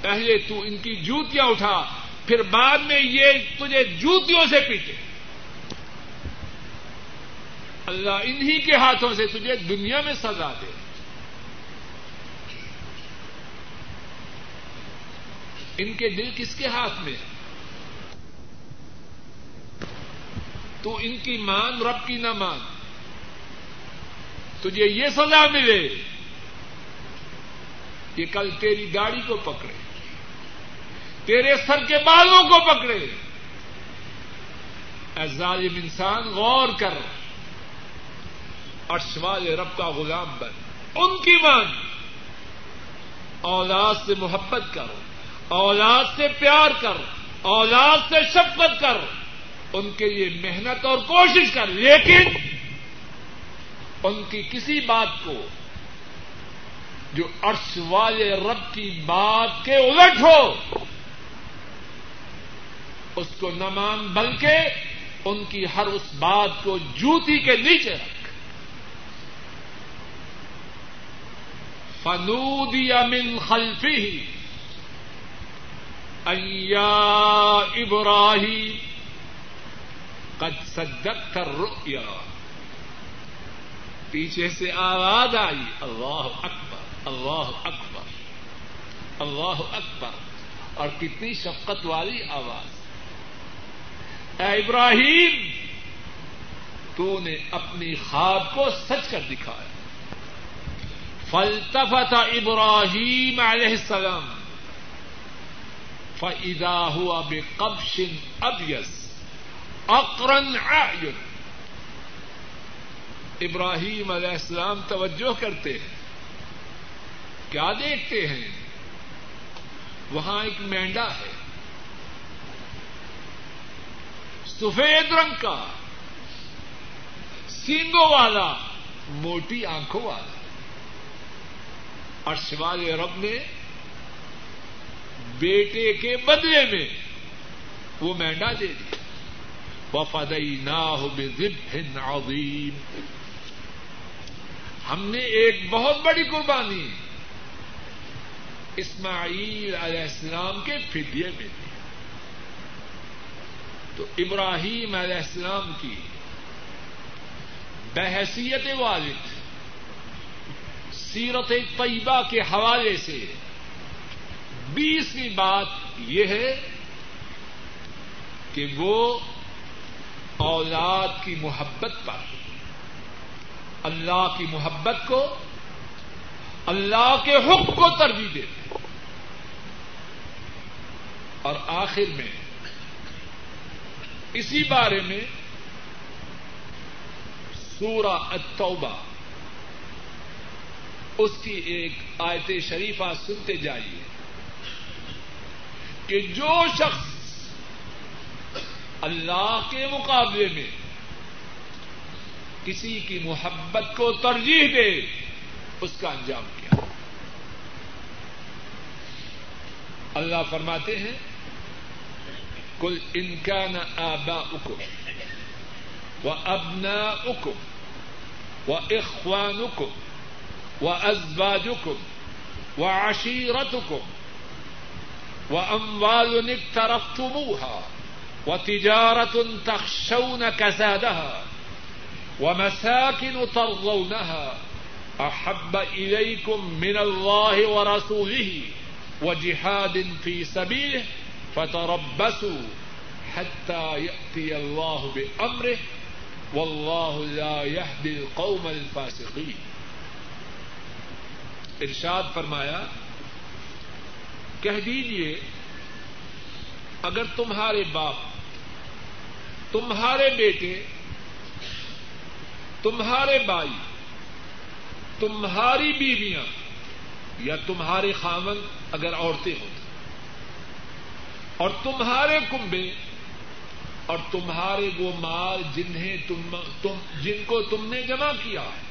پہلے تو ان کی جوتیاں اٹھا، پھر بعد میں یہ تجھے جوتیوں سے پیٹے۔ اللہ انہی کے ہاتھوں سے تجھے دنیا میں سزا دے۔ ان کے دل کس کے ہاتھ میں؟ تو ان کی مان رب کی نہ مان۔ تجھے یہ سزا ملے کہ کل تیری گاڑی کو پکڑے۔ تیرے سر کے بالوں کو پکڑے۔ اے ظالم انسان، غور کر۔ اور والے رب کا غلام بن۔ ان کی مان اولاد سے محبت کر۔ اولاد سے پیار کر۔ اولاد سے شفقت کر۔ ان کے لیے محنت اور کوشش کر۔ لیکن ان کی کسی بات کو جو عرش والے رب کی بات کے الٹ ہو۔ اس کو نہ مان بلکہ ان کی ہر اس بات کو جوتی کے نیچے رکھ۔ فنودی من خلفی ایا ابراہی قد صدقت کر پیچھے سے آواز آئی، اللہ اکبر اللہ اکبر اللہ اکبر۔ اور کتنی شفقت والی آواز۔ اے ابراہیم، تو نے اپنی خواب کو سچ کر دکھایا۔ فلتفت ابراہیم علیہ السلام، فإذا ہوا بے قبشن ابیس اقرن ابراہیم علیہ السلام توجہ کرتے ہیں۔ کیا دیکھتے ہیں؟ وہاں ایک مینڈا ہے۔ سفید رنگ کا، سینگوں والا، موٹی آنکھوں والا۔ اور شوال رب نے، بیٹے کے بدلے میں وہ مینڈا دے دی وفدئی نہ ہو بے عظیم ہم نے ایک بہت بڑی قربانی، اسماعیل علیہ السلام کے فدیے میں دی۔ تو ابراہیم علیہ السلام کی بحثیت والد سیرت طیبہ کے حوالے سے بیسویں بات یہ ہے کہ وہ اولاد کی محبت پر، اللہ کی محبت کو اللہ کے حکم کو ترجیح دیتے اور آخر میں اسی بارے میں سورہ التوبہ، اس کی ایک آیت شریفہ سنتے جائیے کہ جو شخص اللہ کے مقابلے میں کسی کی محبت کو ترجیح دے، اس کا انجام کیا؟ اللہ فرماتے ہیں کل ان کا نہ آبا اکم و ابنا اکم و اخوان اکم و ازباج اکم و عشیرت اکم و اموال طرف و تجارت تخشون كسادها ومساكن ترضونها احب اليكم من الله ورسوله وجهاد في سبيله فتربصوا حتى ياتي الله بامره والله لا يهدي القوم الفاسقين۔ ارشاد فرمایا، کہہ دیجیے اگر تمہارے باپ، تمہارے بیٹے، تمہارے بھائی، تمہاری بیویاں یا تمہارے خامن اگر عورتیں ہوتی اور تمہارے کنبے اور تمہارے وہ مال جنہیں تم تم جن کو تم نے جمع کیا ہے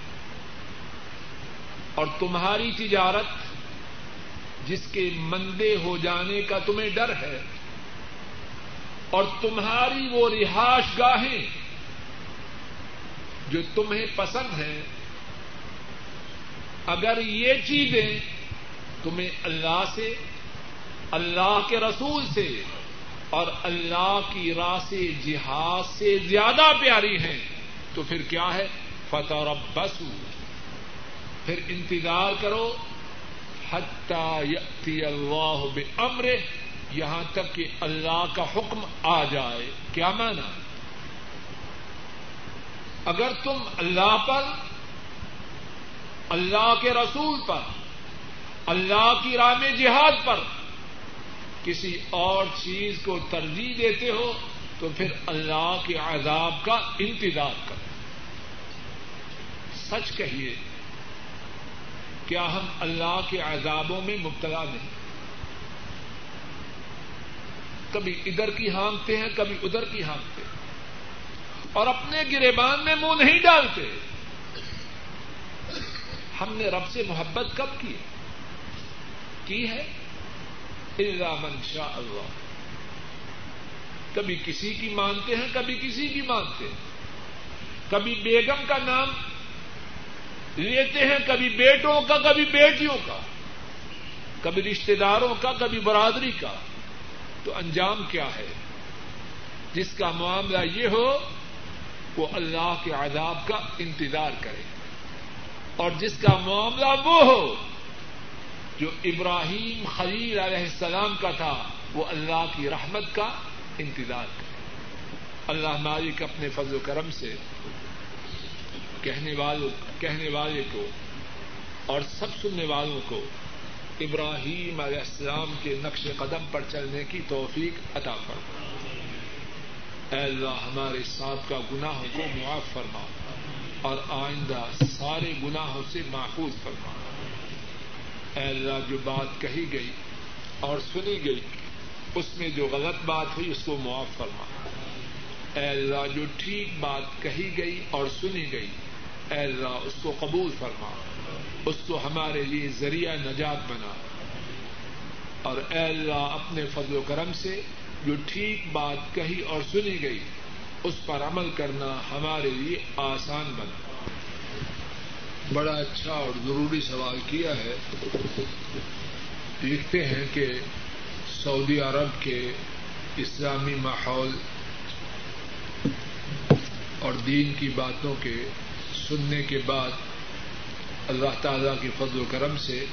اور تمہاری تجارت جس کے مندے ہو جانے کا تمہیں ڈر ہے اور تمہاری وہ رہائش گاہیں جو تمہیں پسند ہیں اگر یہ چیزیں تمہیں اللہ سے اللہ کے رسول سے اور اللہ کی راہ سے جہاد سے زیادہ پیاری ہیں، تو پھر کیا ہے؟ فتح اور پھر انتظار کرو حتی اللہ بمر یہاں تک کہ اللہ کا حکم آ جائے۔ کیا مانا اگر تم اللہ پر، اللہ کے رسول پر، اللہ کی راہ میں جہاد پر کسی اور چیز کو ترجیح دیتے ہو تو پھر اللہ کے عذاب کا انتظار کرو۔ سچ کہیے، کیا ہم اللہ کے عذابوں میں مبتلا نہیں؟ کبھی ادھر کی ہانگتے ہیں، کبھی ادھر کی ہانگتے ہیں۔ اور اپنے گریبان میں منہ نہیں ڈالتے۔ ہم نے رب سے محبت کب کی کی ہے؟ اللہ من شاء اللہ۔ کبھی کسی کی مانتے ہیں، کبھی کسی کی مانتے ہیں۔ کبھی بیگم کا نام لیتے ہیں، کبھی بیٹوں کا، کبھی بیٹیوں کا۔ کبھی رشتے داروں کا، کبھی برادری کا۔ تو انجام کیا ہے؟ جس کا معاملہ یہ ہو، وہ اللہ کے عذاب کا انتظار کرے۔ اور جس کا معاملہ وہ ہو جو ابراہیم خلیل علیہ السلام کا تھا، وہ اللہ کی رحمت کا انتظار کرے اللہ مالک اپنے فضل و کرم سے کہنے والوں، کہنے والے کو اور سب سننے والوں کو ابراہیم علیہ السلام کے نقش قدم پر چلنے کی توفیق عطا فرما۔ اے اللہ، ہمارے ساتھ کا گناہوں کو معاف فرما اور آئندہ سارے گناہوں سے محفوظ فرما۔ اے اللہ جو بات کہی گئی اور سنی گئی، اس میں جو غلط بات ہوئی، اس کو معاف فرما۔ اے اللہ جو ٹھیک بات کہی گئی اور سنی گئی، اے اللہ اس کو قبول فرما۔ اس کو ہمارے لیے ذریعہ نجات بنا۔ اور اے اللہ اپنے فضل و کرم سے جو ٹھیک بات کہی اور سنی گئی، اس پر عمل کرنا ہمارے لیے آسان بنا۔ بڑا اچھا اور ضروری سوال کیا ہے۔ لکھتے ہیں کہ سعودی عرب کے اسلامی ماحول اور دین کی باتوں کے سننے کے بعد اللہ تعالی کی فضل و کرم سے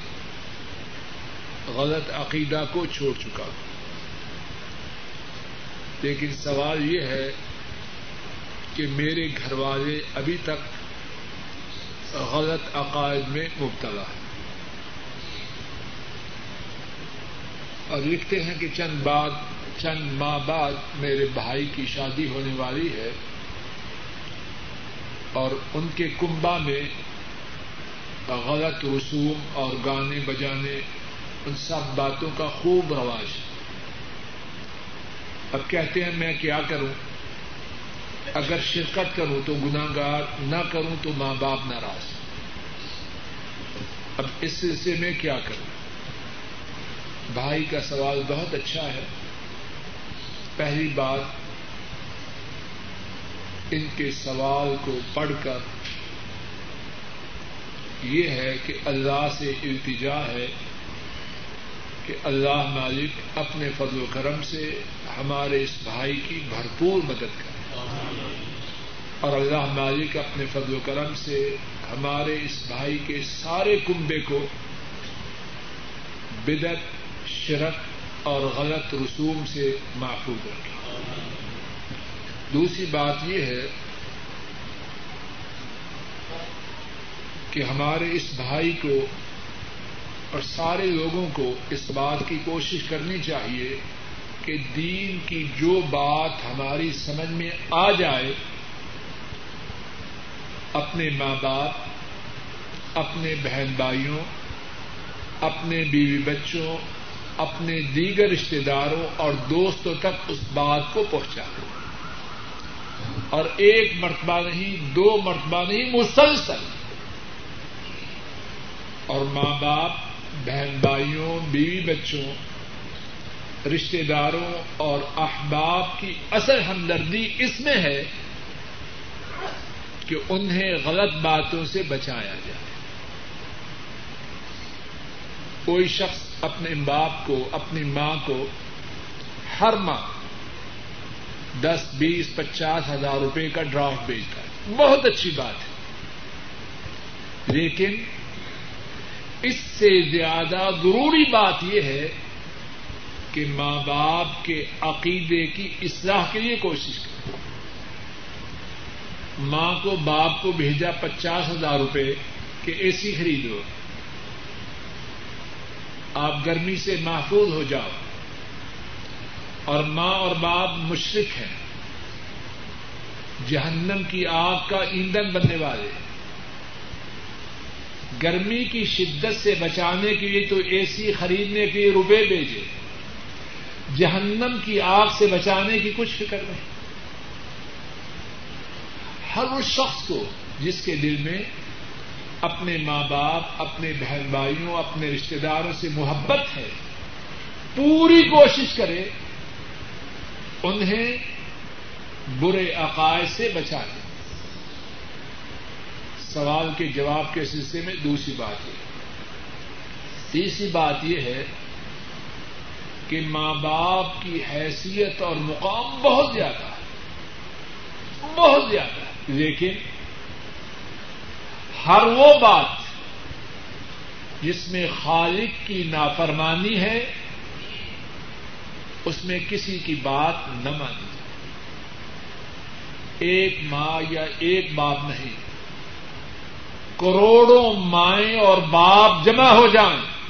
غلط عقیدہ کو چھوڑ چکا۔ لیکن سوال یہ ہے کہ میرے گھر والے ابھی تک غلط عقائد میں مبتلا ہے۔ اور لکھتے ہیں کہ چند بعد، چند ماہ بعد میرے بھائی کی شادی ہونے والی ہے اور ان کے کنبا میں غلط رسوم اور گانے بجانے، ان سب باتوں کا خوب رواج۔ ہے اب کہتے ہیں میں کیا کروں؟ اگر شرکت کروں تو گناگار نہ کروں تو ماں باپ ناراض۔ اب اس سلسلے میں کیا کروں؟ بھائی کا سوال بہت اچھا ہے۔ پہلی بات، ان کے سوال کو پڑھ کر یہ ہے کہ اللہ سے التجا ہے کہ اللہ مالک اپنے فضل و کرم سے ہمارے اس بھائی کی بھرپور مدد کرے۔ اور اللہ مالک اپنے فضل و کرم سے ہمارے اس بھائی کے سارے کنبے کو بدت شرک اور غلط رسوم سے محفوظ رکھے۔ دوسری بات یہ ہے کہ ہمارے اس بھائی کو اور سارے لوگوں کو اس بات کی کوشش کرنی چاہیے کہ دین کی جو بات ہماری سمجھ میں آ جائے، اپنے ماں باپ، اپنے بہن بھائیوں، اپنے بیوی بچوں، اپنے دیگر رشتے داروں اور دوستوں تک اس بات کو پہنچا۔ اور ایک مرتبہ نہیں، دو مرتبہ نہیں، مسلسل۔ اور ماں باپ، بہن بھائیوں، بیوی بچوں رشتے داروں اور احباب کی اصل ہمدردی اس میں ہے کہ انہیں غلط باتوں سے بچایا جائے۔ کوئی شخص اپنے باپ کو، اپنی ماں کو ہر ماہ دس، بیس، پچاس ہزار روپے کا ڈرافٹ بھیجتا ہے۔ بہت اچھی بات ہے۔ لیکن اس سے زیادہ ضروری بات یہ ہے کہ ماں باپ کے عقیدے کی اصلاح کے لیے کوشش کریں ماں کو باپ کو بھیجا پچاس ہزار روپے کہ اے سی خریدو۔ آپ گرمی سے محفوظ ہو جاؤ۔ اور ماں اور باپ مشرق ہیں۔ جہنم کی آگ کا ایندھن بننے والے۔ گرمی کی شدت سے بچانے کے لیے تو اے سی خریدنے کے لیے روپے بھیجے۔ جہنم کی آگ سے بچانے کی کچھ فکر نہیں۔ ہر اس شخص کو جس کے دل میں اپنے ماں باپ، اپنے بہن بھائیوں، اپنے رشتے داروں سے محبت ہے، پوری کوشش کرے، انہیں برے عقائد سے بچانے سوال کے جواب کے سلسلے میں دوسری بات یہ تیسری بات یہ ہے کہ ماں باپ کی حیثیت اور مقام بہت زیادہ ہے۔ بہت زیادہ ہے۔ لیکن ہر وہ بات جس میں خالق کی نافرمانی ہے، اس میں کسی کی بات نہ مانی جائے۔ ایک ماں یا ایک باپ نہیں، کروڑوں مائیں اور باپ جمع ہو جائیں۔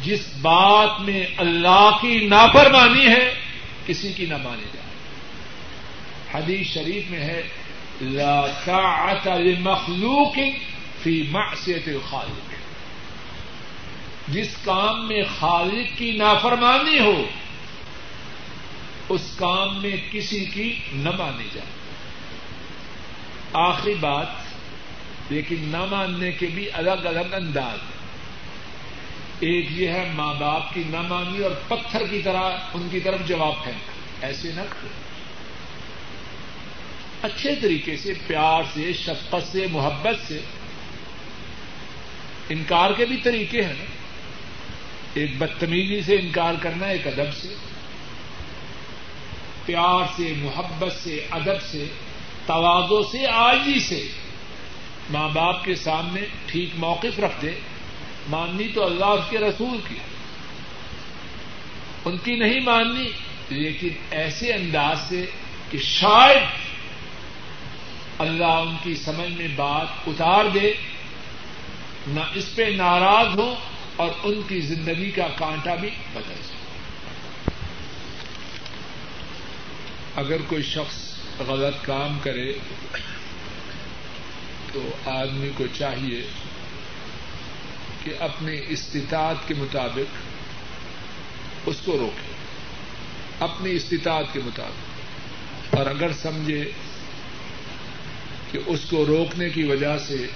جس بات میں اللہ کی نافرمانی ہے، کسی کی نہ مانی جائے۔ حدیث شریف میں ہے، لا طاعت لمخلوق فی معصیت الخالق۔ جس کام میں خالق کی نافرمانی ہو، اس کام میں کسی کی نہ مانی جائے۔ آخری بات، لیکن نہ ماننے کے بھی الگ الگ انداز ہیں۔ ایک یہ ہے، ماں باپ کی نہ مانی اور پتھر کی طرح ان کی طرف جواب پھینک ایسے نہ اچھے طریقے سے، پیار سے، شفقت سے، محبت سے۔ انکار کے بھی طریقے ہیں۔ نا ایک بدتمیزی سے انکار کرنا، ایک ادب سے۔ پیار سے، محبت سے، ادب سے توازوں سے آجی سے۔ ماں باپ کے سامنے ٹھیک موقف رکھ دے۔ ماننی تو اللہ اس کے رسول کی ان کی نہیں ماننی، لیکن ایسے انداز سے کہ شاید اللہ ان کی سمجھ میں بات اتار دے، نہ اس پہ ناراض ہو اور ان کی زندگی کا کانٹا بھی بدل جائے اگر کوئی شخص غلط کام کرے تو آدمی کو چاہیے کہ اپنے استطاعت کے مطابق اس کو روکے۔ اپنی استطاعت کے مطابق۔ اور اگر سمجھے کہ اس کو روکنے کی وجہ سے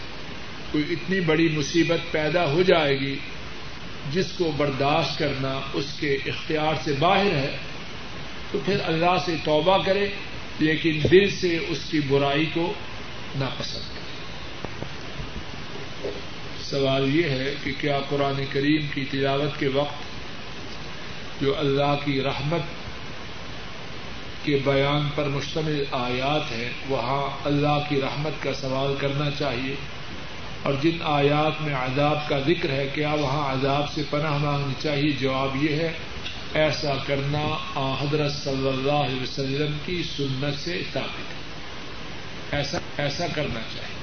کوئی اتنی بڑی مصیبت پیدا ہو جائے گی جس کو برداشت کرنا اس کے اختیار سے باہر ہے، تو پھر اللہ سے توبہ کرے، لیکن دل سے اس کی برائی کو ناپسند کرے۔ سوال یہ ہے کہ کیا قرآن کریم کی تلاوت کے وقت جو اللہ کی رحمت کے بیان پر مشتمل آیات ہیں، وہاں اللہ کی رحمت کا سوال کرنا چاہیے۔ اور جن آیات میں عذاب کا ذکر ہے، کیا وہاں عذاب سے پناہ مانگنی چاہیے؟ جواب یہ ہے، ایسا کرنا حضرت صلی اللہ علیہ وسلم کی سنت سے ثابت ہے۔ ایسا ایسا کرنا چاہیے۔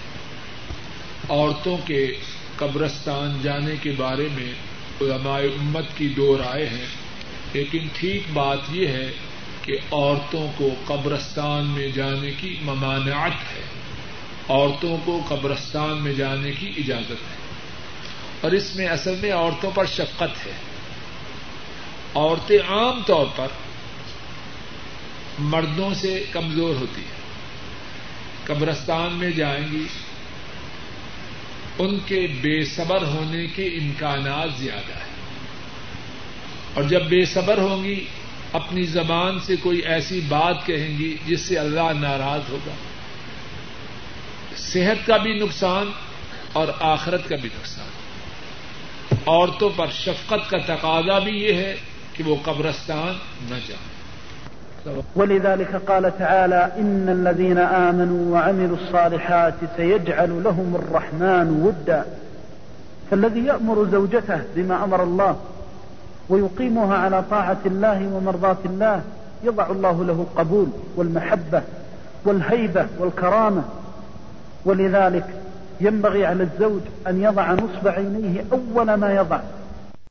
عورتوں کے قبرستان جانے کے بارے میں علماء امت کی دو رائے ہیں۔ لیکن ٹھیک بات یہ ہے کہ عورتوں کو قبرستان میں جانے کی ممانعت ہے۔ عورتوں کو قبرستان میں جانے کی اجازت ہے۔ اور اس میں اصل میں عورتوں پر شفقت ہے۔ عورتیں عام طور پر مردوں سے کمزور ہوتی ہیں۔ قبرستان میں جائیں گی ان کے بے صبر ہونے کے امکانات زیادہ ہیں۔ اور جب بے صبر ہوں گی، اپنی زبان سے کوئی ایسی بات کہیں گی جس سے اللہ ناراض ہوگا۔ صحت کا بھی نقصان اور آخرت کا بھی نقصان۔ عورتوں پر شفقت کا تقاضا بھی یہ ہے کہ وہ قبرستان نہ جائیں۔ ولذلك قال تعالى إن الذين آمنوا وعملوا الصالحات سيجعل لهم الرحمن ودا فالذي يأمر زوجته بما أمر الله ويقيمها على طاعة الله ومرضاة الله يضع الله له القبول والمحبة والهيبة والكرامة ولذلك ينبغي على الزوج أن يضع نصب عينيه أول ما يضع